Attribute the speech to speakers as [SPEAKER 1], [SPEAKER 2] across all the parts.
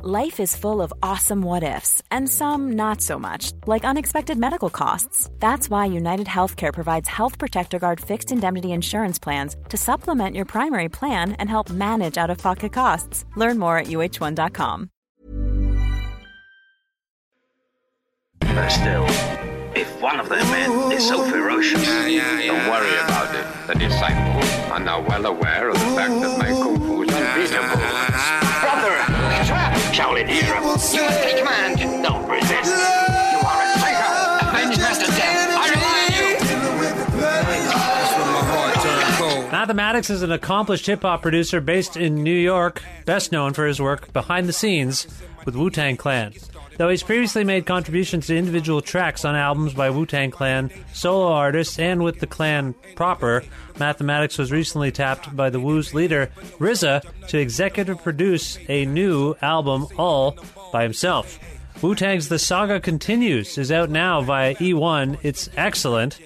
[SPEAKER 1] Life is full of awesome what ifs, and some not so much, like unexpected medical costs. That's why United Healthcare provides Health Protector Guard fixed indemnity insurance plans to supplement your primary plan and help manage out of pocket costs. Learn more at uh1.com.
[SPEAKER 2] But still, if one of their men is so ferocious,
[SPEAKER 3] Don't worry about it. The disciples are now well aware of the fact that my kung fu is unbeatable.
[SPEAKER 2] Brother, trap, Shaolin hero, you must take command. Don't resist. You are a traitor. Avenge Master Death. I rely on you.
[SPEAKER 4] Mathematics is an accomplished hip hop producer based in New York, best known for his work behind the scenes with Wu Tang Clan. Though he's previously made contributions to individual tracks on albums by Wu Tang Clan, solo artists, and with the clan proper, Mathematics was recently tapped by the Wu's leader, RZA, to executive produce a new album all by himself. Wu Tang's The Saga Continues is out now via E1. It's excellent.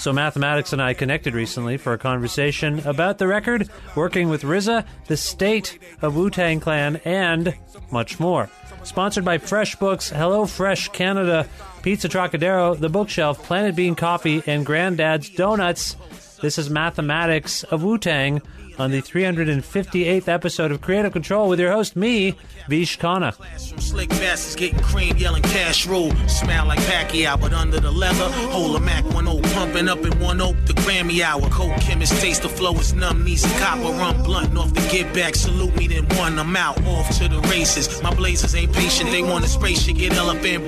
[SPEAKER 4] So Mathematics and I connected recently for a conversation about the record, working with RZA, the state of Wu-Tang Clan, and much more. Sponsored by Fresh Books, Hello Fresh Canada, Pizza Trocadero, The Bookshelf, Planet Bean Coffee, and Granddad's Donuts. This is Mathematics of Wu-Tang on the 358th episode of Creative Control with your host, me, Vish Khanna.
[SPEAKER 5] Slick getting cream, yelling cash rule. Smell like Pacquiao, but under the leather, hold a Mac 10 pumping up oak, oh, the Grammy hour. Cold chemist taste the flow is numb, needs a copper blunt off the get back. Salute me, then one, I'm out, off to the races. My blazers ain't patient, they want to spray shit, get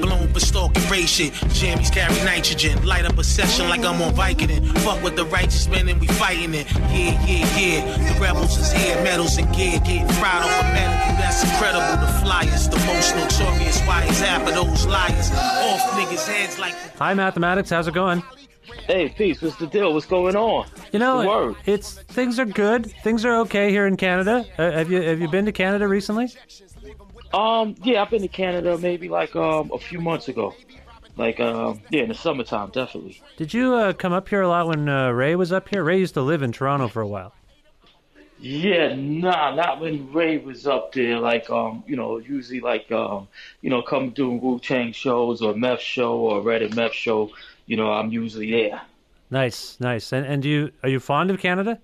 [SPEAKER 5] blown for stalking race shit. Jammies carry nitrogen, light up a session like I'm on. Fuck with the righteous men and we fighting it. Yeah, yeah, yeah. The rebels is here, medals and gear, getting fried off a medical, that's incredible. The flyers, the most notorious, why is half of those liars off niggas' heads like.
[SPEAKER 4] Hi, Mathematics. How's it going?
[SPEAKER 6] Hey, peace. What's the deal? What's going on?
[SPEAKER 4] You know,
[SPEAKER 6] The
[SPEAKER 4] it's things are good. Things are okay here in Canada. Uh, have you have you been to Canada recently?
[SPEAKER 6] Um, yeah, I've been to Canada maybe like um a few months ago. Like um, yeah, in the summertime, definitely.
[SPEAKER 4] Did you uh, come up here a lot when uh, Ray was up here? Ray used to live in Toronto for a while.
[SPEAKER 6] Yeah, nah, not when Ray was up there. Like um, you know, usually like um, you know, come doing Wu Tang shows or Meth show or Reddit Meth show. You know, I'm usually there.
[SPEAKER 4] Nice, nice. And and do you are you fond of Canada?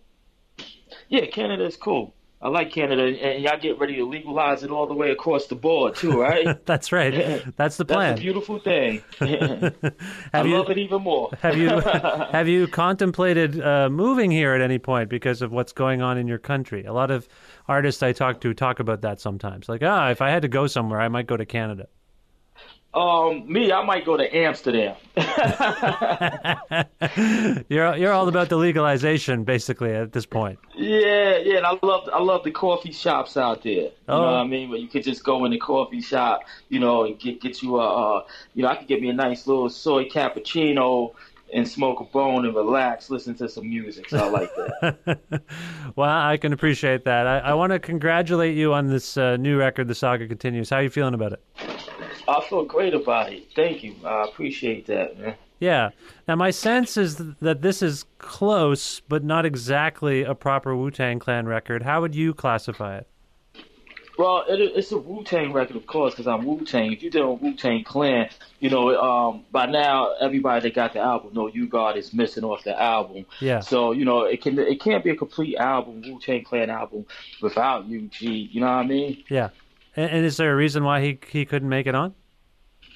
[SPEAKER 6] Yeah, Canada is cool. I like Canada, and, y'all get ready to legalize it all the way across the board too, right?
[SPEAKER 4] That's right. That's the plan.
[SPEAKER 6] That's a beautiful thing. I
[SPEAKER 4] you-
[SPEAKER 6] love it even more.
[SPEAKER 4] have you have you contemplated uh, moving here at any point because of what's going on in your country? A lot of artists I talk to talk about that sometimes. Like, ah, if I had to go somewhere, I might go to Canada.
[SPEAKER 6] Um, me, I might go to Amsterdam.
[SPEAKER 4] You're you're all about the legalization, basically, at this point.
[SPEAKER 6] Yeah, yeah, and I love I love the coffee shops out there. You
[SPEAKER 4] Oh.
[SPEAKER 6] know what I mean? Where you could just go in the coffee shop, you know, and get get you a, uh, you know, I could get me a nice little soy cappuccino and smoke a bone and relax, listen to some music. So I like that.
[SPEAKER 4] well, I can appreciate that. I, I want to congratulate you on this uh, new record, The Saga Continues. How are you feeling about it?
[SPEAKER 6] I feel great about it. Thank you. I appreciate that, man.
[SPEAKER 4] Yeah. Now, my sense is that this is close, but not exactly a proper Wu Tang Clan record. How would you classify it?
[SPEAKER 6] Well, it, it's a Wu Tang record, of course, because I'm Wu Tang. If you did a Wu Tang Clan, you know, um, by now everybody that got the album know U-God is missing off the album.
[SPEAKER 4] Yeah.
[SPEAKER 6] So you know, it can it can't be a complete album, Wu Tang Clan album, without UG. You know what I mean?
[SPEAKER 4] Yeah. And, and is there a reason why he he couldn't make it on?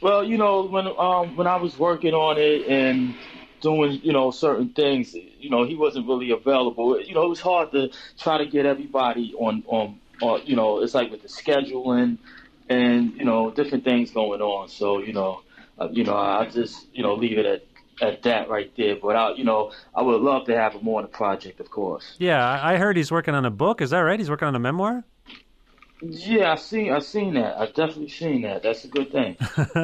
[SPEAKER 6] Well, you know, when um when I was working on it and doing you know certain things, you know, he wasn't really available. You know, it was hard to try to get everybody on on or you know, it's like with the scheduling and you know different things going on. So you know, uh, you know, I just you know leave it at at that right there. But I, you know, I would love to have him more on the project, of course.
[SPEAKER 4] Yeah, I heard he's working on a book. Is that right? He's working on a memoir.
[SPEAKER 6] Yeah, I seen I seen that. I definitely seen that. That's a good thing.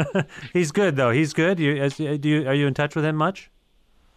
[SPEAKER 4] he's good though. He's good. You, as, do you, are you in touch with him much?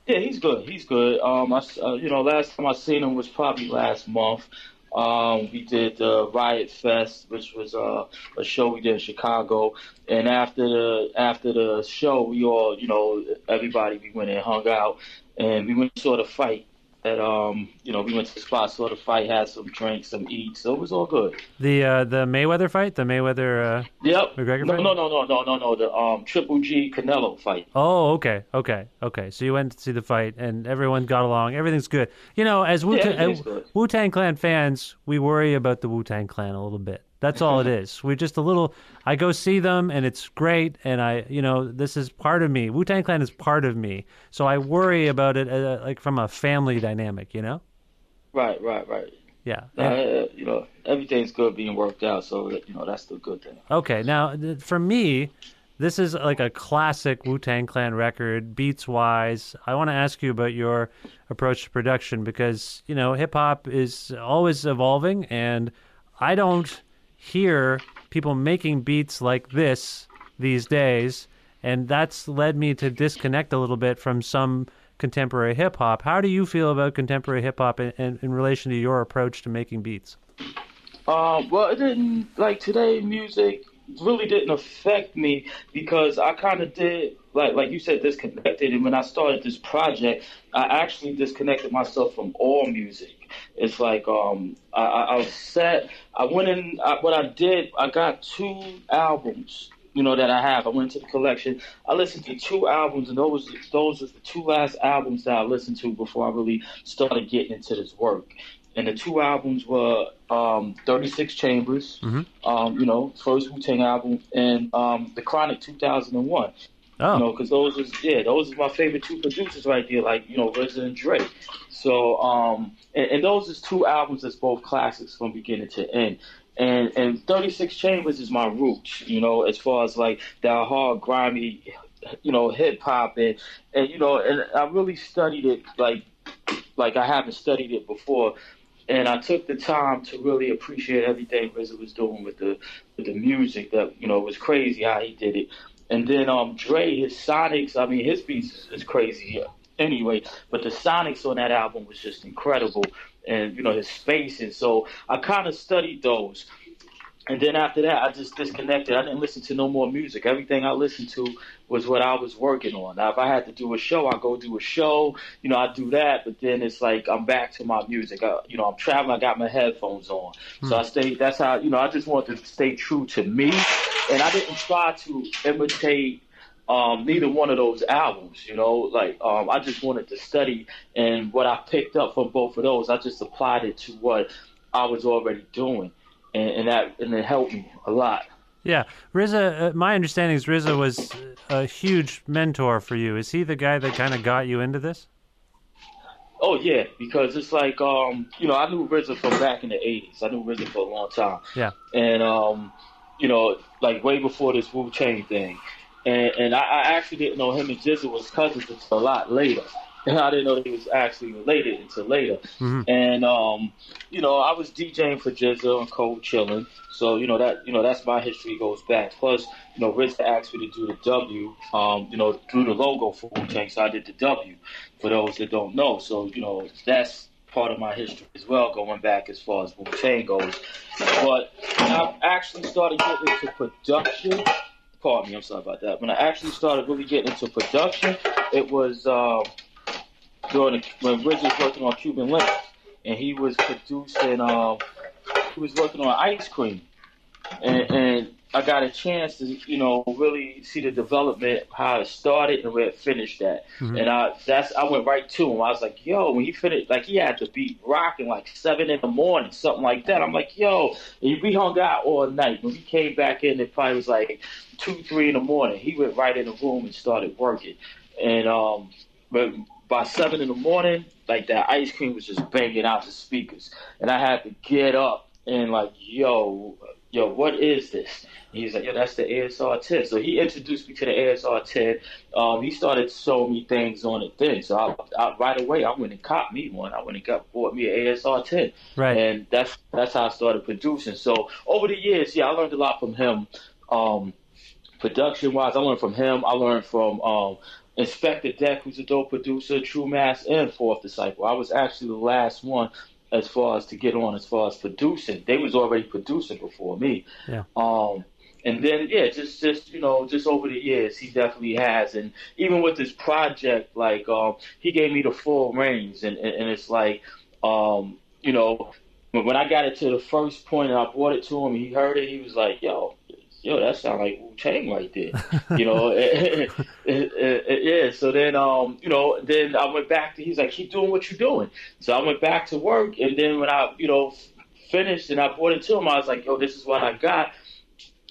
[SPEAKER 6] Yeah, he's good. He's good. Um, I, uh, you know, last time I seen him was probably last month. Um, we did the Riot Fest, which was uh, a show we did in Chicago. And after the after the show, we all, you know, everybody we went and hung out, and we went to sort of fight that um you know we went to the spot sort of fight had some drinks some eats so it was all good
[SPEAKER 4] The uh, the Mayweather fight, the Mayweather. Uh,
[SPEAKER 6] yep
[SPEAKER 4] McGregor
[SPEAKER 6] no,
[SPEAKER 4] fight?
[SPEAKER 6] no no no no no no the um triple g canelo fight
[SPEAKER 4] Oh, okay, okay, okay. So you went to see the fight, and everyone got along. Everything's good. You know, as Wu. Wu Tang Clan fans, we worry about the Wu Tang Clan a little bit. That's all it is. We just a little. I go see them, and it's great. And I, you know, this is part of me. Wu Tang Clan is part of me. So I worry about it, uh, like from a family dynamic. You know?
[SPEAKER 6] right right right
[SPEAKER 4] Yeah.
[SPEAKER 6] uh, you know everything's good being worked out so you know that's the good thing
[SPEAKER 4] Okay, now th- for me, this is like a classic Wu Tang Clan record, beats wise. I want to ask you about your approach to production because you know hip hop is always evolving, and I don't hear people making beats like this these days, and that's led me to disconnect a little bit from some contemporary hip hop. How do you feel about contemporary hip hop in, in, in relation to your approach to making beats?
[SPEAKER 6] Um, well, it didn't like today. Music really didn't affect me because I kind of did like like you said disconnected. And when I started this project, I actually disconnected myself from all music. It's like um, I, I, was set. I went in. I, what I did, I got two albums. You know that I have. I went to the collection. I listened to two albums, and those those are the two last albums that I listened to before I really started getting into this work and the two albums were um, 36 Chambers, um, you know, first Wu Tang album, and um, The Chronic 2001.
[SPEAKER 4] Oh.
[SPEAKER 6] You know, because those was yeah, those are my favorite two producers right there, like you know, RZA and Dre. So, um, and, and those is two albums that's both classics from beginning to end. And and 36 Chambers is my roots, you know, as far as like that hard, grimy, you know, hip hop, and and you know, and I really studied it like like I haven't studied it before. And I took the time to really appreciate everything RZA was doing with the with the music. That you know was crazy how he did it. And then um Dre, his sonics, I mean his beats is, crazy anyway. But the sonics on that album was just incredible, and you know his spaces. So I kind of studied those. And then after that, I just disconnected. I didn't listen to no more music. Everything I listened to was what I was working on. Now, if I had to do a show, I go do a show. You know, I do that. But then it's like I'm back to my music. I, you know, I'm traveling. I got my headphones on, so I stay. That's how you know. I just wanted to stay true to me, and I didn't try to imitate um, neither one of those albums. You know, like um, I just wanted to study, and what I picked up from both of those, I just applied it to what I was already doing, and, and that and it helped me a lot.
[SPEAKER 4] Yeah, RZA. Uh, my understanding is RZA was a huge mentor for you. Is he the guy that kind of got you into this?
[SPEAKER 6] Oh yeah, because it's like um, you know, I knew RZA from back in the '80s. I knew RZA for a long time.
[SPEAKER 4] Yeah.
[SPEAKER 6] and um, you know, like way before this Wu Tang thing, and and I, I actually didn't know him and GZA was cousins until a lot later. And I didn't know they was actually related until later. And um, you know, I was DJing for GZA and Cold Chillin', so you know that you know that's my history goes back. Plus, you know, RZA asked me to do the W, um, you know, do the logo for Wu Tang, so I did the W. For those that don't know, so you know that's part of my history as well, going back as far as Wu Tang goes. But when I actually started getting into production, pardon me, I'm sorry about that. When I actually started really getting into production, it was uh, during when Rich was working on Cuban Linx, and he was producing. Um, he was working on Ice Cream, and, and I got a chance to, you know, really see the development, how it started and where it finished at. And I that's I went right to him. I was like, yo, when he finished, like he had to be rocking like seven in the morning, something like that. I'm like, yo, and we hung out all night. When we came back in, it probably was like two, three in the morning. He went right in the room and started working. And um, but by seven in the morning, like that ice cream was just banging out the speakers, and I had to get up and like, yo, yo, what is this? And he's like, yo, that's the ASR 10. So he introduced me to the ASR 10. Um, he started showing me things on it then. So I, I, right away, I went and caught me one. I went and got bought me an ASR 10.
[SPEAKER 4] Right.
[SPEAKER 6] And that's that's how I started producing. So over the years, yeah, I learned a lot from him. Um, production wise, I learned from him. I learned from um, Inspectah Deck, who's a dope producer, True Mass, and Fourth Disciple. I was actually the last one as far as to get on as far as producing. They was already producing before me.
[SPEAKER 4] Yeah.
[SPEAKER 6] Um, and then yeah, just just you know, just over the years, he definitely has. And even with this project, like um, he gave me the full reins, and and, and it's like, um, you know, when I got it to the first point and I brought it to him, he heard it. He was like, "Yo, yo, that sounds like Wu Tang right there," you know. yeah. So then, um, you know, then I went back to. He's like, "Keep doing what you're doing." So I went back to work, and then when I, you know, finished and I brought it to him, I was like, "Yo, this is what I got."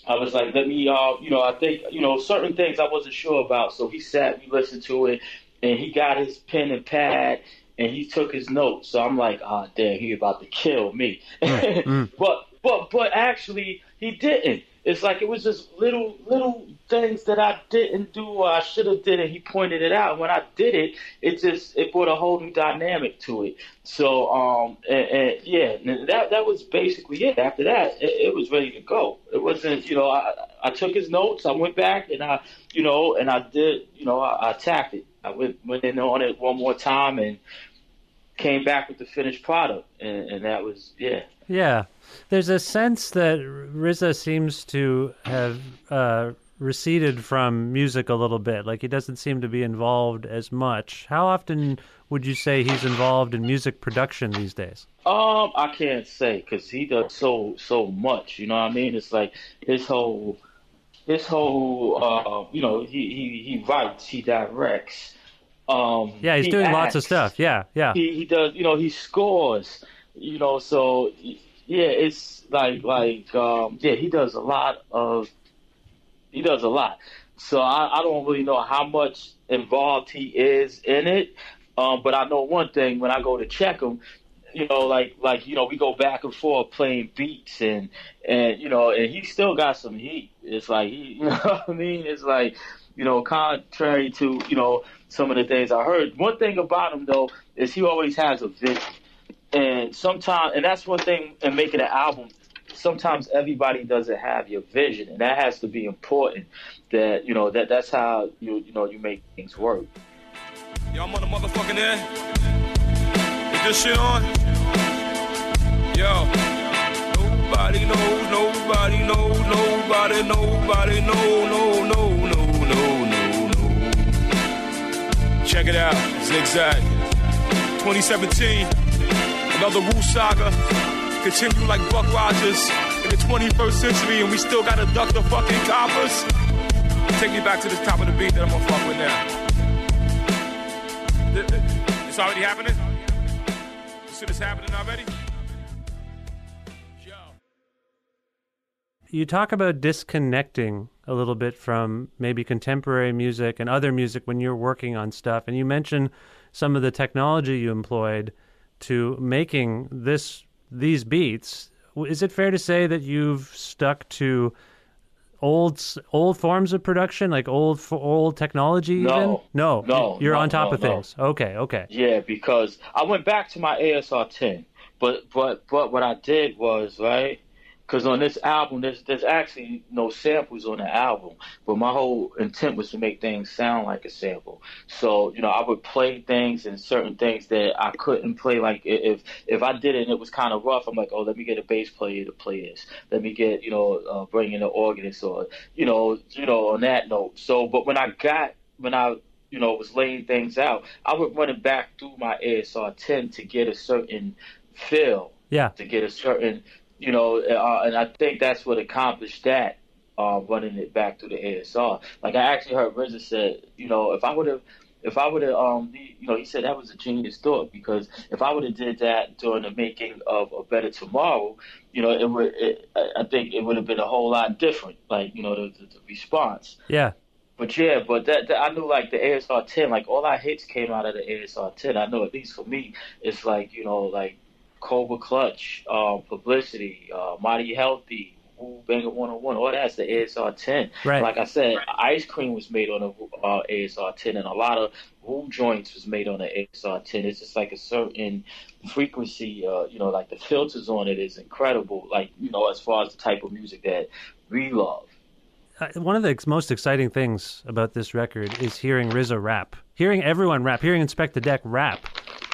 [SPEAKER 6] I was like, let me, uh, you know, I think, you know, certain things I wasn't sure about. So he sat, we listened to it, and he got his pen and pad, and he took his notes. So I'm like, ah, oh, damn, he about to kill me.
[SPEAKER 4] Mm,
[SPEAKER 6] but, but, but actually, he didn't. It's like it was just little, little things that I didn't do or I should have did, and he pointed it out. When I did it, it just it brought a whole new dynamic to it. So, um, and, and yeah, that that was basically it. After that, it, it was ready to go. It wasn't, you know, I I took his notes, I went back, and I, you know, and I did, you know, I, I attacked it. I went went in on it one more time and came back with the finished product, and, and that was yeah.
[SPEAKER 4] Yeah, there's a sense that RZA seems to have uh, receded from music a little bit. Like he doesn't seem to be involved as much. How often would you say he's involved in music production these days?
[SPEAKER 6] Um, I can't say because he does so so much. You know what I mean? It's like his whole his whole uh, you know he he he writes, he directs. Um,
[SPEAKER 4] yeah, he's
[SPEAKER 6] he
[SPEAKER 4] doing
[SPEAKER 6] acts,
[SPEAKER 4] lots of stuff. Yeah, yeah.
[SPEAKER 6] He he does. You know, he scores. You know, so yeah, it's like like um, yeah, he does a lot of he does a lot. So I, I don't really know how much involved he is in it. Um, but I know one thing when I go to check him, you know, like like you know, we go back and forth playing beats and and you know, and he still got some heat. It's like he, you know what I mean? It's like you know, contrary to you know some of the things I heard. One thing about him though is he always has a vision, and sometimes, and that's one thing in making an album. Sometimes everybody doesn't have your vision, and that has to be important. That you know that that's how you you know you make things work.
[SPEAKER 7] Yo, I'm on the motherfucking air. Is this shit on? Yo. Nobody knows, nobody knows, nobody, nobody, no, no, no, no, no, no, no. Check it out, Zigzag. 2017, another Wu saga. Continue like Buck Rogers in the 21st century, and we still gotta duck the fucking coppers. Take me back to the top of the beat that I'm gonna fuck with now. It's already happening? This shit is happening already? Yo.
[SPEAKER 4] You talk about disconnecting a little bit from maybe contemporary music and other music when you're working on stuff, and you mentioned some of the technology you employed to making this these beats. Is it fair to say that you've stuck to old old forms of production, like old old technology?
[SPEAKER 6] No,
[SPEAKER 4] even? no,
[SPEAKER 6] no,
[SPEAKER 4] You're
[SPEAKER 6] no,
[SPEAKER 4] on top
[SPEAKER 6] no,
[SPEAKER 4] of
[SPEAKER 6] no.
[SPEAKER 4] things. Okay, okay.
[SPEAKER 6] Yeah, because I went back to my ASR 10, but but but what I did was right, because on this album there's there's actually no samples on the album, but my whole intent was to make things sound like a sample. So you know I would play things and certain things that I couldn't play. Like if if I did it and it was kind of rough, I'm like, oh, let me get a bass player to play this. Let me get you know uh, bring in an organist or you know you know on that note. So but when I got when I you know, was laying things out, I would run it back through my ASR 10 to get a certain feel,
[SPEAKER 4] Yeah,
[SPEAKER 6] to get a certain, you know, uh, and I think that's what accomplished that, uh, running it back through the ASR. Like I actually heard RZA said, you know, if I would have, if I would have, um, you know, he said that was a genius thought because if I would have did that during the making of a Better Tomorrow, you know, it would, it, I think it would have been a whole lot different. Like, you know, the, the, the response.
[SPEAKER 4] yeah.
[SPEAKER 6] But yeah, but that, that I knew like the ASR 10, like all our hits came out of the ASR 10. I know at least for me, it's like you know like Cobra Clutch, uh, Publicity, uh, Mighty Healthy, Wu Banga 101, all that's the ASR 10.
[SPEAKER 4] Right.
[SPEAKER 6] Like I said, Ice Cream was made on the uh, ASR 10, and a lot of Wu joints was made on the ASR 10. It's just like a certain frequency, uh, you know, like the filters on it is incredible, like, you know, as far as the type of music that we love.
[SPEAKER 4] Uh, one of the most exciting things about this record is hearing RZA rap, hearing everyone rap, hearing Inspectah Deck rap.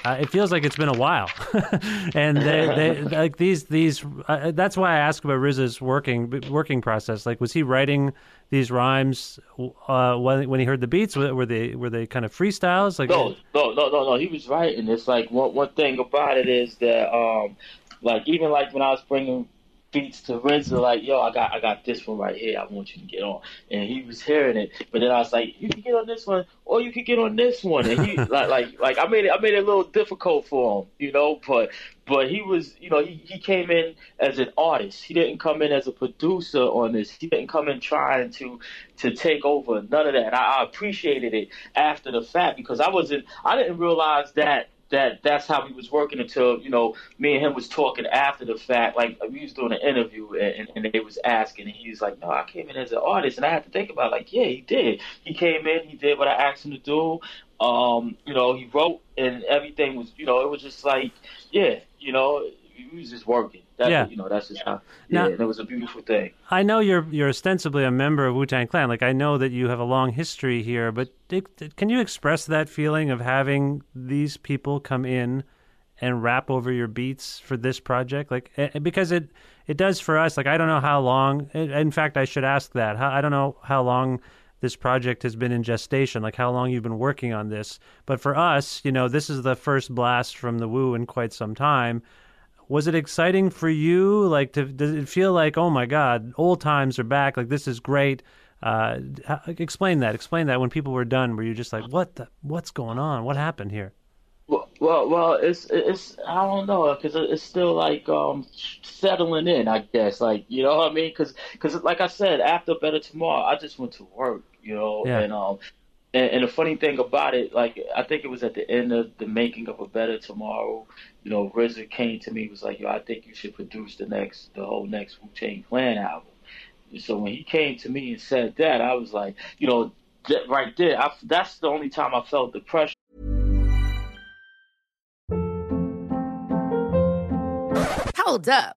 [SPEAKER 4] Uh, it feels like it's been a while, and they, they like these these. Uh, that's why I asked about RZA's working working process. Like, was he writing these rhymes uh, when when he heard the beats? Were they were they kind of freestyles? Like,
[SPEAKER 6] no, no, no, no, no. He was writing. It's like one one thing about it is that, um, like even like when I was bringing beats to RZA, like, yo, I got I got this one right here. I want you to get on. And he was hearing it, but then I was like, you can get on this one, or you can get on this one. And he like like like I made it I made it a little difficult for him, you know. But but he was, you know, he, he came in as an artist. He didn't come in as a producer on this. He didn't come in trying to to take over. None of that. I, I appreciated it after the fact because I wasn't. I didn't realize that that that's how he was working until you know me and him was talking after the fact. Like we was doing an interview and, and they was asking, and he's like, "No, I came in as an artist," and I had to think about it, like, yeah, he did. He came in, he did what I asked him to do. Um, you know, he wrote, and everything was, you know, it was just like, yeah, you know, he was just working. That's,
[SPEAKER 4] Yeah.
[SPEAKER 6] you know, that's just how. Yeah, and it was a beautiful thing.
[SPEAKER 4] I know you're you're ostensibly a member of Wu Tang Clan. Like I know that you have a long history here, but Dick, can you express that feeling of having these people come in and rap over your beats for this project? Like eh, because it it does for us. Like I don't know how long. eh, In fact, I should ask that. I don't know how long this project has been in gestation. Like how long you've been working on this. But for us, you know, this is the first blast from the Wu in quite some time was it exciting for you like to does it feel like oh my god old times are back like this is great uh explain that explain that when people were done were you just like what the what's going on what happened here
[SPEAKER 6] Well, well, well, it's it's I don't know because it's still like um settling in, I guess. Like you know what I mean? Because like I said, after Better Tomorrow, I just went to work, you know,
[SPEAKER 4] Yeah.
[SPEAKER 6] and um. And, and the funny thing about it, like I think it was at the end of the making of a Better Tomorrow, you know, RZA came to me was like, "Yo, I think you should produce the next, the whole next Wu Tang Clan album." So when he came to me and said that, I was like, you know, that right there, I, that's the only time I felt the pressure.
[SPEAKER 8] Hold up.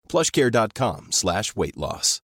[SPEAKER 9] plushcare.com slash weight loss.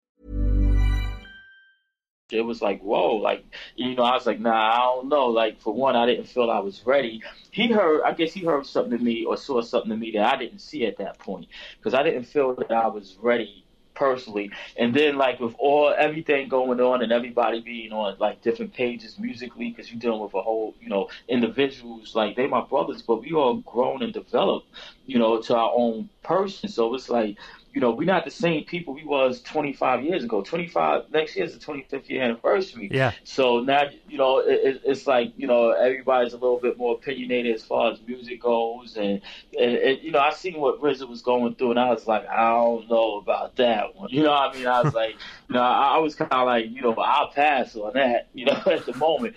[SPEAKER 6] it was like whoa like you know i was like nah i don't know. Like for one i didn't feel i was ready. He heard i guess he heard something in me or saw something in me that i didn't see at that point because i didn't feel that i was ready personally. And then like with all everything going on and everybody being on like different pages musically because you're dealing with a whole you know individuals like they my brothers but we all grown and developed you know to our own person. So it's like you know, we're not the same people we was 25 years ago. 25 next year is the 25th year anniversary.
[SPEAKER 4] Yeah.
[SPEAKER 6] So now, you know, it, it, it's like you know everybody's a little bit more opinionated as far as music goes, and, and, and you know I seen what RZA was going through, and I was like, I don't know about that one. You know, what I mean, I was like, you know, I, I was kind of like, you know, I'll pass on that, you know, at the moment.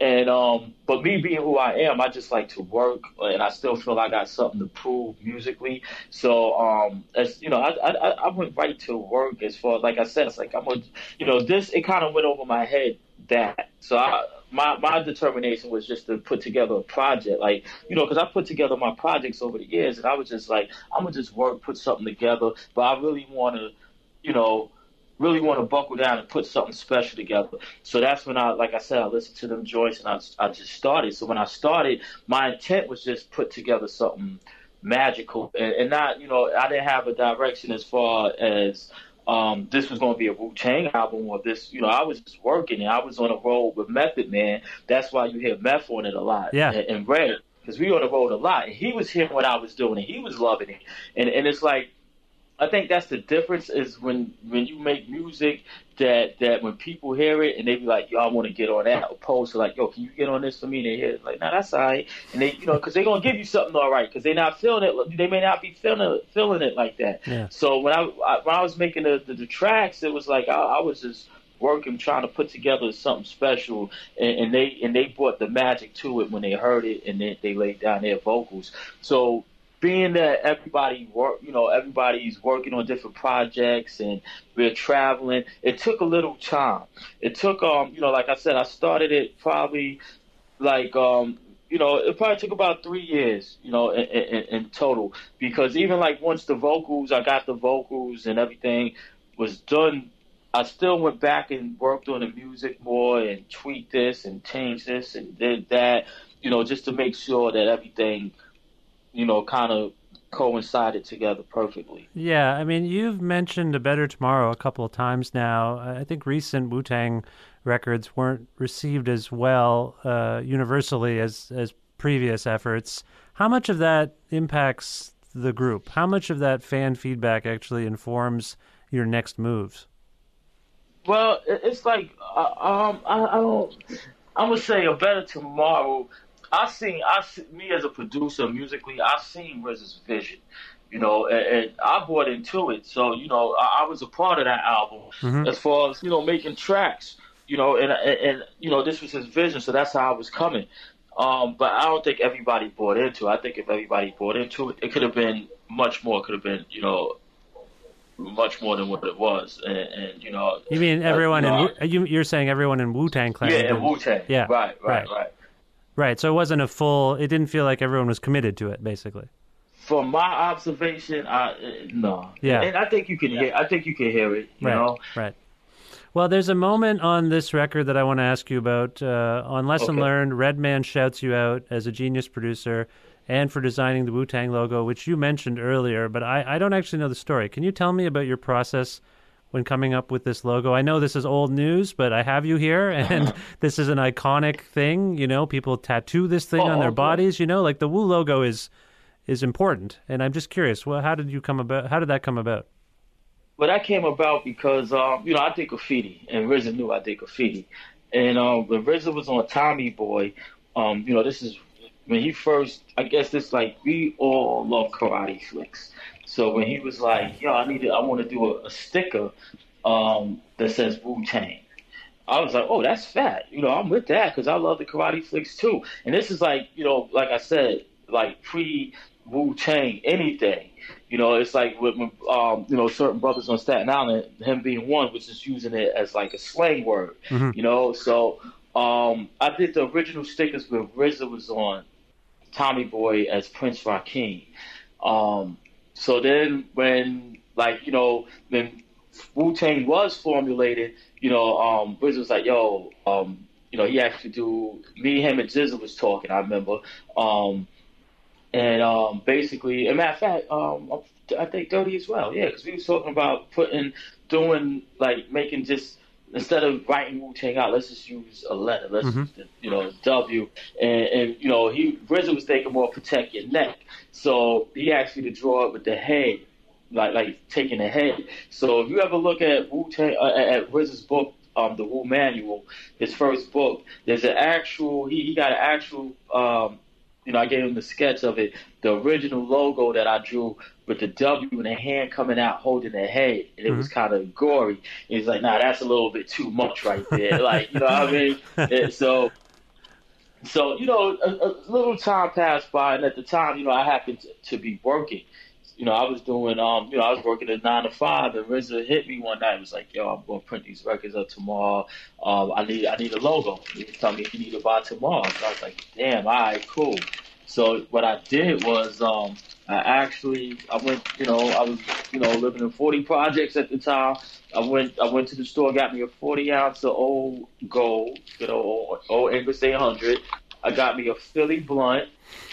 [SPEAKER 6] And um, but me being who I am, I just like to work, and I still feel I got something to prove musically. So um, as you know, I I, I went right to work as far as like I said, it's like I'm a, you know, this it kind of went over my head that. So I my my determination was just to put together a project, like you know, because I put together my projects over the years, and I was just like, I'm gonna just work, put something together, but I really want to, you know really want to buckle down and put something special together. So that's when I, like I said, I listened to them joints and I, I just started. So when I started, my intent was just put together something magical and, and not, you know, I didn't have a direction as far as um, this was going to be a Wu Tang album or this, you know, I was just working and I was on a road with Method Man. That's why you hear Meth on it a lot.
[SPEAKER 4] Yeah.
[SPEAKER 6] And, and Red, because we on the road a lot. And he was hearing what I was doing and he was loving it. And, and it's like, I think that's the difference is when when you make music that that when people hear it and they be like, yo, I want to get on that, opposed to like, yo, can you get on this for me? And they hear it like, nah, that's all right. And they, you know, because they're gonna give you something all right because they're not feeling it. They may not be feeling it, feeling it like that.
[SPEAKER 4] Yeah.
[SPEAKER 6] So when I, I when I was making the, the, the tracks, it was like I, I was just working trying to put together something special and, and they and they brought the magic to it when they heard it and they, they laid down their vocals. So being that everybody work, you know, everybody's working on different projects and we're traveling, it took a little time. It took, um, you know, like I said, I started it probably like, um, you know, it probably took about three years, you know, in, in, in total. Because even like once the vocals, I got the vocals and everything was done, I still went back and worked on the music more and tweaked this and changed this and did that, you know, just to make sure that everything – you know, kind of coincided together perfectly.
[SPEAKER 4] Yeah, I mean, you've mentioned A Better Tomorrow a couple of times now. I think recent Wu Tang records weren't received as well uh, universally as, as previous efforts. How much of that impacts the group? How much of that fan feedback actually informs your next moves?
[SPEAKER 6] Well, it's like uh, um, I, I don't. I'm gonna say a better tomorrow I seen I see, me as a producer musically. I seen RZA's vision, you know, and, and, I bought into it. So you know, I, I was a part of that album mm-hmm. as far as you know making tracks, you know, and, and, and you know this was his vision. So that's how I was coming. Um, but I don't think everybody bought into it. I think if everybody bought into it, it could have been much more. It could have been, you know, much more than what it was. And, and you know,
[SPEAKER 4] you mean everyone uh, you know, in you, are saying everyone in Wu Tang Clan?
[SPEAKER 6] Yeah, in Wu Tang.
[SPEAKER 4] Yeah,
[SPEAKER 6] right, right, right. right.
[SPEAKER 4] Right. So it wasn't a full. It didn't feel like everyone was committed to it, basically.
[SPEAKER 6] From my observation, I no.
[SPEAKER 4] Yeah.
[SPEAKER 6] And I think you can hear. I think you can hear it. You
[SPEAKER 4] right.
[SPEAKER 6] know.
[SPEAKER 4] Right. Well, there's a moment on this record that I want to ask you about. Uh, on Lesson
[SPEAKER 6] okay.
[SPEAKER 4] Learned, Redman shouts you out as a genius producer and for designing the Wu Tang logo, which you mentioned earlier, but I, I don't actually know the story. Can you tell me about your process when coming up with this logo? I know this is old news, but I have you here, and this is an iconic thing. You know, people tattoo this thing oh, on their okay. bodies. You know, like the Wu logo is is important, and I'm just curious. Well, how did you come about? How did that come about?
[SPEAKER 6] Well, that came about because um, you know I did graffiti, and RZA knew I did graffiti, and um, when RZA was on Tommy Boy, um, you know this is when he first. I guess this like we all love karate flicks. So when he was like, "Yo, I need to, I want to do a, a sticker um, that says Wu Tang," I was like, "Oh, that's fat." You know, I'm with that because I love the karate flicks too. And this is like, you know, like I said, like pre Wu Tang anything. You know, it's like with um, you know certain brothers on Staten Island, him being one, was just using it as like a slang word. Mm-hmm. You know, so um, I did the original stickers with RZA was on Tommy Boy as Prince Rakeem. Um, so then when like, you know, when Wu Tang was formulated, you know, um, Wiz was like, yo, um, you know, he actually do me, him, and GZA was talking. I remember, um, and um, basically, a matter of fact, um, I think Dirty as well, yeah, because we was talking about putting, doing like making just instead of writing Wu Tang out, let's just use a letter. Let's mm-hmm. you know W, and, and you know he RZA was thinking more protect your neck, so he asked me to draw it with the head, like like taking the head. So if you ever look at Wu Tang uh, at RZA's book. Um, the Wu Manual, his first book. There's an actual. He, he got an actual um, you know, I gave him the sketch of it, the original logo that I drew with the W and a hand coming out holding the head, and it mm-hmm. was kind of gory. And he's like, "Nah, that's a little bit too much right there." like, you know what I mean? And so, so you know, a, a, little time passed by, and at the time, you know, I happened to, to be working. You know, I was doing, um, you know, I was working at nine to five, and RZA hit me one night. It was like, "Yo, I'm gonna print these records up tomorrow. Um, I need, I need a logo. He told me if you need to buy tomorrow." So I was like, "Damn, all right, cool." So what I did was, um, I actually, I went, you know, I was, you know, living in 40 projects at the time. I went, I went to the store, got me a 40 ounce of old gold, you know, old, old English 800. I got me a Philly blunt,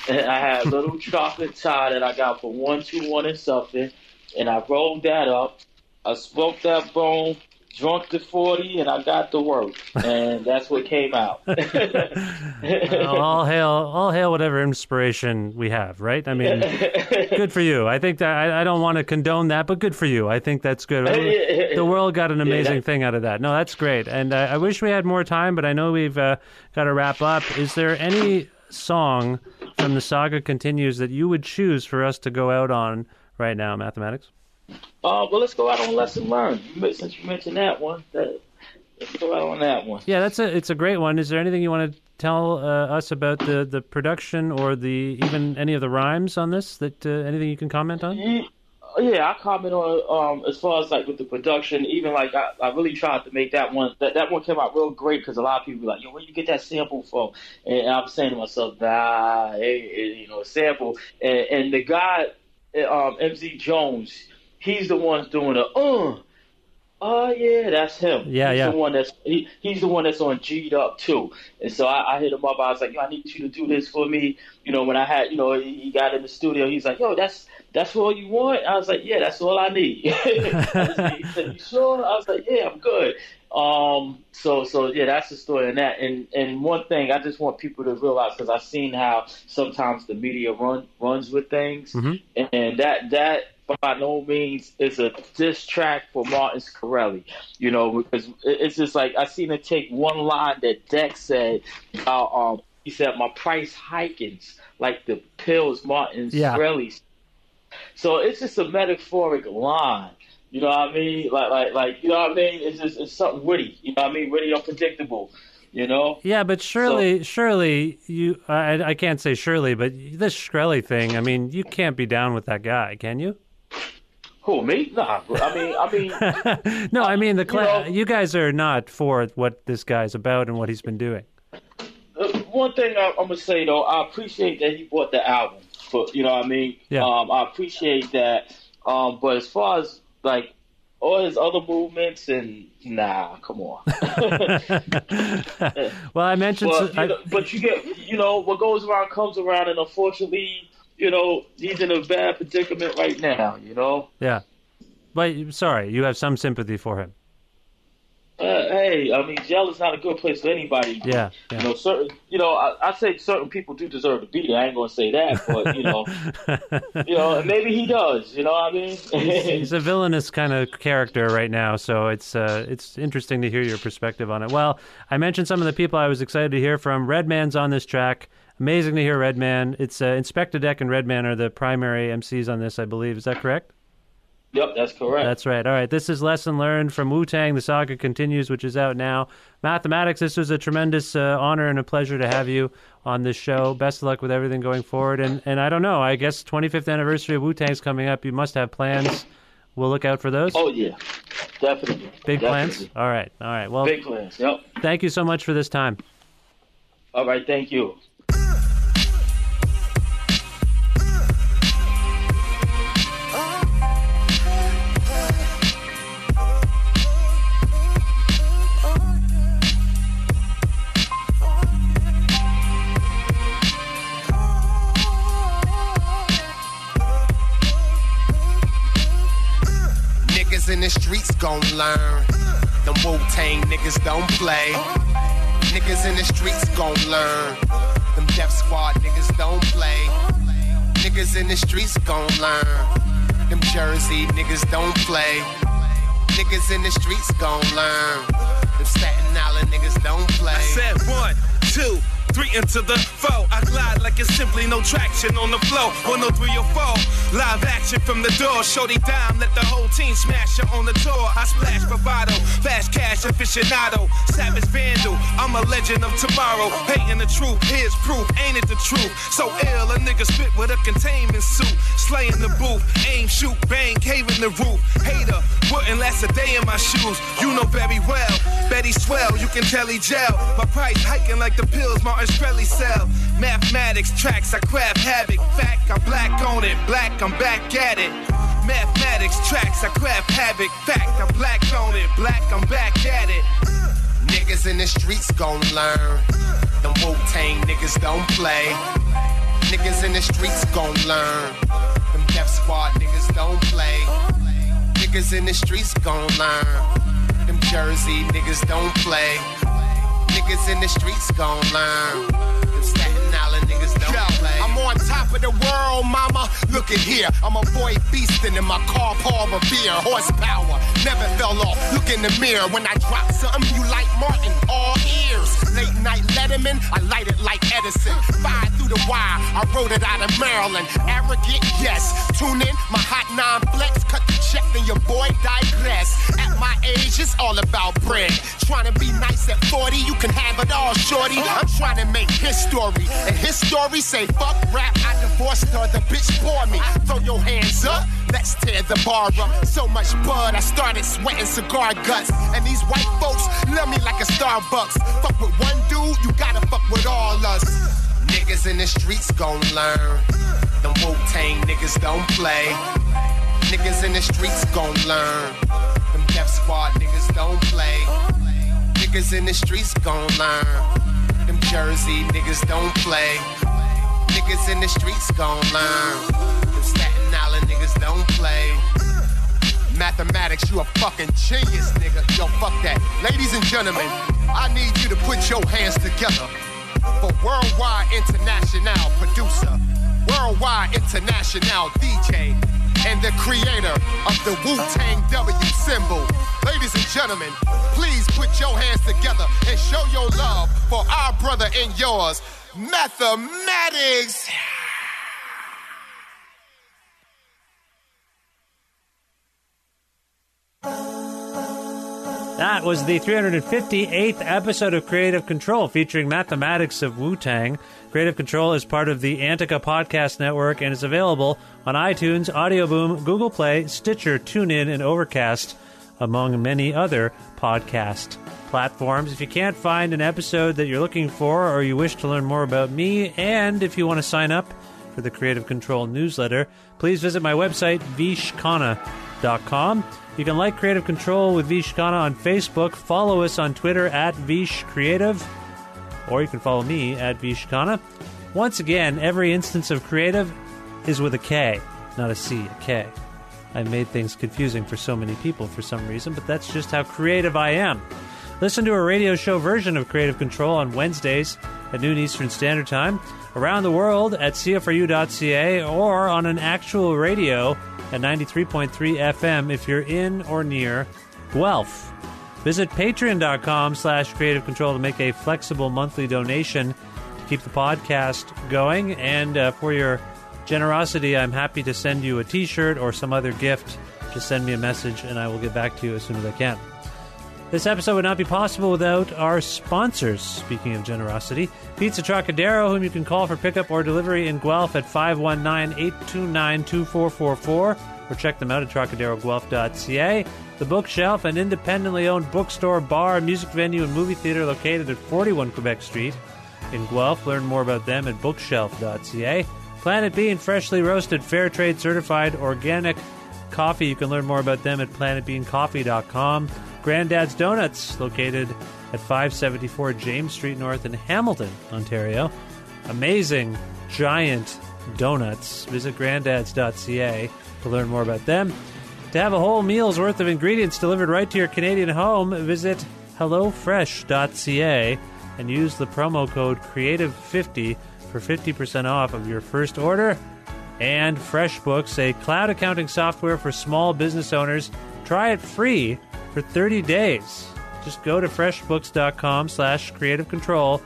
[SPEAKER 6] and I had a little chocolate tie that I got for one, two, one, and something. And I rolled that up. I smoked that bone, drunk to 40, and I got to work. And that's what came out.
[SPEAKER 4] all hail, all hail, whatever inspiration we have, right? I mean, good for you. I think that I, I don't want to condone that, but good for you. I think that's good. The world got an amazing
[SPEAKER 6] Yeah.
[SPEAKER 4] thing out of that. No, that's great. And uh, I wish we had more time, but I know we've uh, got to wrap up. Is there any song from the saga continues that you would choose for us to go out on right now, mathematics?
[SPEAKER 6] Uh, well, let's go out on lesson learned. Since you mentioned that one, that, let's go out on that one.
[SPEAKER 4] Yeah, that's a it's a great one. Is there anything you want to tell uh, us about the, the production or the even any of the rhymes on this? That uh, anything you can comment on?
[SPEAKER 6] Yeah, I comment on um as far as like with the production, even like I, I really tried to make that one that that one came out real great because a lot of people were like, yo, where you get that sample from? And I'm saying to myself, nah, hey, you know, sample. And, and the guy, um, MZ Jones, he's the one doing the uh. Oh yeah, that's him.
[SPEAKER 4] Yeah,
[SPEAKER 6] he's
[SPEAKER 4] yeah.
[SPEAKER 6] The one that's he, he's the one that's on G'd up too. And so I, I hit him up. I was like, yo, I need you to do this for me. You know, when I had, you know, he got in the studio. He's like, yo, that's that's all you want. I was like, yeah, that's all I need. he said, you sure? I was like, yeah, I'm good. Um, so so yeah, that's the story in that. And and one thing I just want people to realize because I've seen how sometimes the media run runs with things,
[SPEAKER 4] Mhm.
[SPEAKER 6] and that that by no means is a diss track for Martin Shkreli. You know, because it's just like I seen it take one line that Dex said. Uh, um, he said, "My price hikings like the pills Martin
[SPEAKER 4] Yeah.
[SPEAKER 6] Shkreli." So it's just a metaphoric line. You know what I mean? Like, like, like, you know what I mean? It's just it's something witty. You know what I mean? Witty, unpredictable. You know?
[SPEAKER 4] Yeah, but surely, surely you. I, I can't say surely, but this Shkreli thing. I mean, you can't be down with that guy, can you?
[SPEAKER 6] Who me? Nah. I mean, I mean,
[SPEAKER 4] No, I mean the. Cla-
[SPEAKER 6] you
[SPEAKER 4] you, guys are not for what this guy's about and what he's been doing.
[SPEAKER 6] Uh, one thing I, I'm gonna say though, I appreciate that he bought the album. But you know what I mean?
[SPEAKER 4] Yeah.
[SPEAKER 6] Um, I appreciate that. Um, but as far as like all his other movements and nah, come on.
[SPEAKER 4] well, I mentioned.
[SPEAKER 6] But,
[SPEAKER 4] I-
[SPEAKER 6] you know, but you get, you know, what goes around comes around, and unfortunately, you know, he's in a bad predicament right now. You know,
[SPEAKER 4] yeah, but sorry, you have some sympathy for him.
[SPEAKER 6] uh, hey, I mean, jail is not a good place for anybody.
[SPEAKER 4] Yeah, yeah.
[SPEAKER 6] You know, certain, you know, I, I say certain people do deserve to be there. I ain't gonna say that, but you know, you know, maybe he does. You know what I mean?
[SPEAKER 4] He's a villainous kind of character right now, so it's uh, it's interesting to hear your perspective on it. Well, I mentioned some of the people I was excited to hear from. Redman's on this track. Amazing to hear Redman. It's uh, Inspectah Deck and Redman are the primary MCs on this, I believe. Is that correct?
[SPEAKER 6] yep, that's correct.
[SPEAKER 4] That's right. All right. This is Lesson Learned from Wu Tang. The saga continues, which is out now. Mathematics, this was a tremendous uh, honor and a pleasure to have you on this show. Best of luck with everything going forward. And, and I don't know, I guess 25th anniversary of Wu Tang's coming up. You must have plans. We'll look out for those.
[SPEAKER 6] oh yeah, definitely.
[SPEAKER 4] Big plans? All right. All right. Well,
[SPEAKER 6] Big plans. Yep.
[SPEAKER 4] thank you so much for this time.
[SPEAKER 6] All right. Thank you.
[SPEAKER 10] Gon' learn. Them Wu Tang niggas don't play. Niggas in the streets gon' learn. Them Def Squad niggas don't play. Niggas in the streets gon' learn. Them Jersey niggas don't play. Niggas in the streets gon' learn. Them Staten Island niggas don't play.
[SPEAKER 7] I said one, two, three into the four. I glide like it's simply no traction on the flow. One, oh, three, or four. Live action from the door. Shorty dime, let the whole team smash her on the tour. I splash bravado, fast cash aficionado, savage vandal. I'm a legend of tomorrow. Hating the truth, here's proof, ain't it the truth? So ill, a nigga spit with a containment suit. Slaying the booth, aim, shoot, bang, caving the roof. Hater, wouldn't last a day in my shoes. You know very well. Betty swell, you can tell he gel. My price hiking like the pills Martin Sell.
[SPEAKER 10] Mathematics tracks, I craft havoc. Fact, I'm black on it. Black, I'm back at it. Mathematics tracks, I craft havoc. Fact, I'm black on it. Black, I'm back at it.
[SPEAKER 11] Niggas in the streets gon' learn. Them Wu Tang niggas don't play. Niggas in the streets gon' learn. Them Def Squad niggas don't play. Niggas in the streets gon' learn. Them Jersey niggas don't play. Niggas in the streets gon' learn. Them Staten Island niggas don't
[SPEAKER 10] Yo,
[SPEAKER 11] play.
[SPEAKER 10] I'm on top of the world, mama. Look at here. I'm a boy beastin' in my car, Paul Revere. Horsepower, never fell off. Look in the mirror when I drop something you like Martin. All ears. Late night Letterman, I light it like Edison. Fire through the wire, I wrote it out of Maryland. Arrogant, yes. Tune in, my hot nine flex. Cut the check, then your boy digress. At my age, it's all about bread. Trying to be nice at 40, you can have it all, shorty. I'm trying to make history. And his story say, fuck rap, I divorced her, the bitch bore me. Throw your hands up, let's tear the bar up. So much blood, I started sweating cigar guts. And these white folks love me like a Starbucks. Fuck with one dude, you gotta fuck with all us.
[SPEAKER 11] Niggas in the streets gon' learn. Them Wu Tang niggas don't play. Niggas in the streets gon' learn. Them Def Squad niggas don't play. Niggas in the streets gon' learn. Them Jersey niggas don't play. Niggas in the streets gon' learn. Them Staten Island niggas don't play.
[SPEAKER 10] Mathematics, you a fucking genius, nigga. Yo, fuck that. Ladies and gentlemen, I need you to put your hands together for Worldwide International producer, Worldwide International DJ, and the creator of the Wu Tang W symbol. Ladies and gentlemen, please put your hands together and show your love for our brother and yours, Mathematics.
[SPEAKER 4] That was the 358th episode of Creative Control featuring mathematics of Wu Tang. Creative Control is part of the Antica Podcast Network and is available on iTunes, Audio Boom, Google Play, Stitcher, TuneIn, and Overcast, among many other podcast platforms. If you can't find an episode that you're looking for, or you wish to learn more about me, and if you want to sign up for the Creative Control newsletter, please visit my website, vishkhanna.com. You can like Creative Control with Vish Khanna on Facebook, follow us on Twitter at Vish Creative, or you can follow me at VishKhanna. Once again, every instance of creative is with a K, not a C, a K. I made things confusing for so many people for some reason, but that's just how creative I am. Listen to a radio show version of Creative Control on Wednesdays at noon Eastern Standard Time, around the world at CFRU.ca, or on an actual radio at 93.3 FM if you're in or near Guelph. Visit patreon.com slash creative control to make a flexible monthly donation to keep the podcast going. And uh, for your generosity, I'm happy to send you a t shirt or some other gift. Just send me a message and I will get back to you as soon as I can. This episode would not be possible without our sponsors. Speaking of generosity, Pizza Trocadero, whom you can call for pickup or delivery in Guelph at 519 829 2444, or check them out at trocaderoguelph.ca. The Bookshelf, an independently owned bookstore, bar, music venue, and movie theater located at 41 Quebec Street in Guelph. Learn more about them at bookshelf.ca. Planet Bean, freshly roasted, fair trade certified, organic coffee. You can learn more about them at planetbeancoffee.com. Granddad's Donuts, located at 574 James Street North in Hamilton, Ontario. Amazing, giant donuts. Visit granddads.ca to learn more about them. To have a whole meal's worth of ingredients delivered right to your Canadian home, visit hellofresh.ca and use the promo code CREATIVE50 for 50% off of your first order. And FreshBooks, a cloud accounting software for small business owners. Try it free for 30 days. Just go to freshbooks.com slash creative control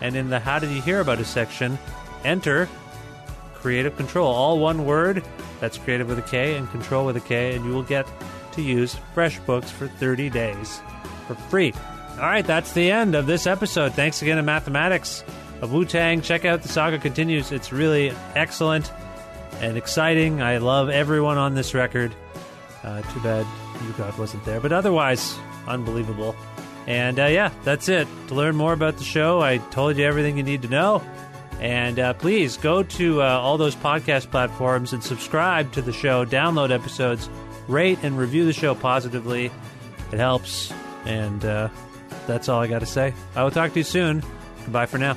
[SPEAKER 4] and in the How Did You Hear About Us section, enter Creative Control. All one word. That's creative with a K and control with a K, and you will get to use FreshBooks for 30 days for free. All right, that's the end of this episode. Thanks again to Mathematics of Wu Tang. Check out The Saga Continues. It's really excellent and exciting. I love everyone on this record. Uh, too bad U-God wasn't there, but otherwise, unbelievable. And uh, yeah, that's it. To learn more about the show, I told you everything you need to know. And uh, please go to uh, all those podcast platforms and subscribe to the show, download episodes, rate and review the show positively. It helps. And uh, that's all I got to say. I will talk to you soon. Goodbye for now.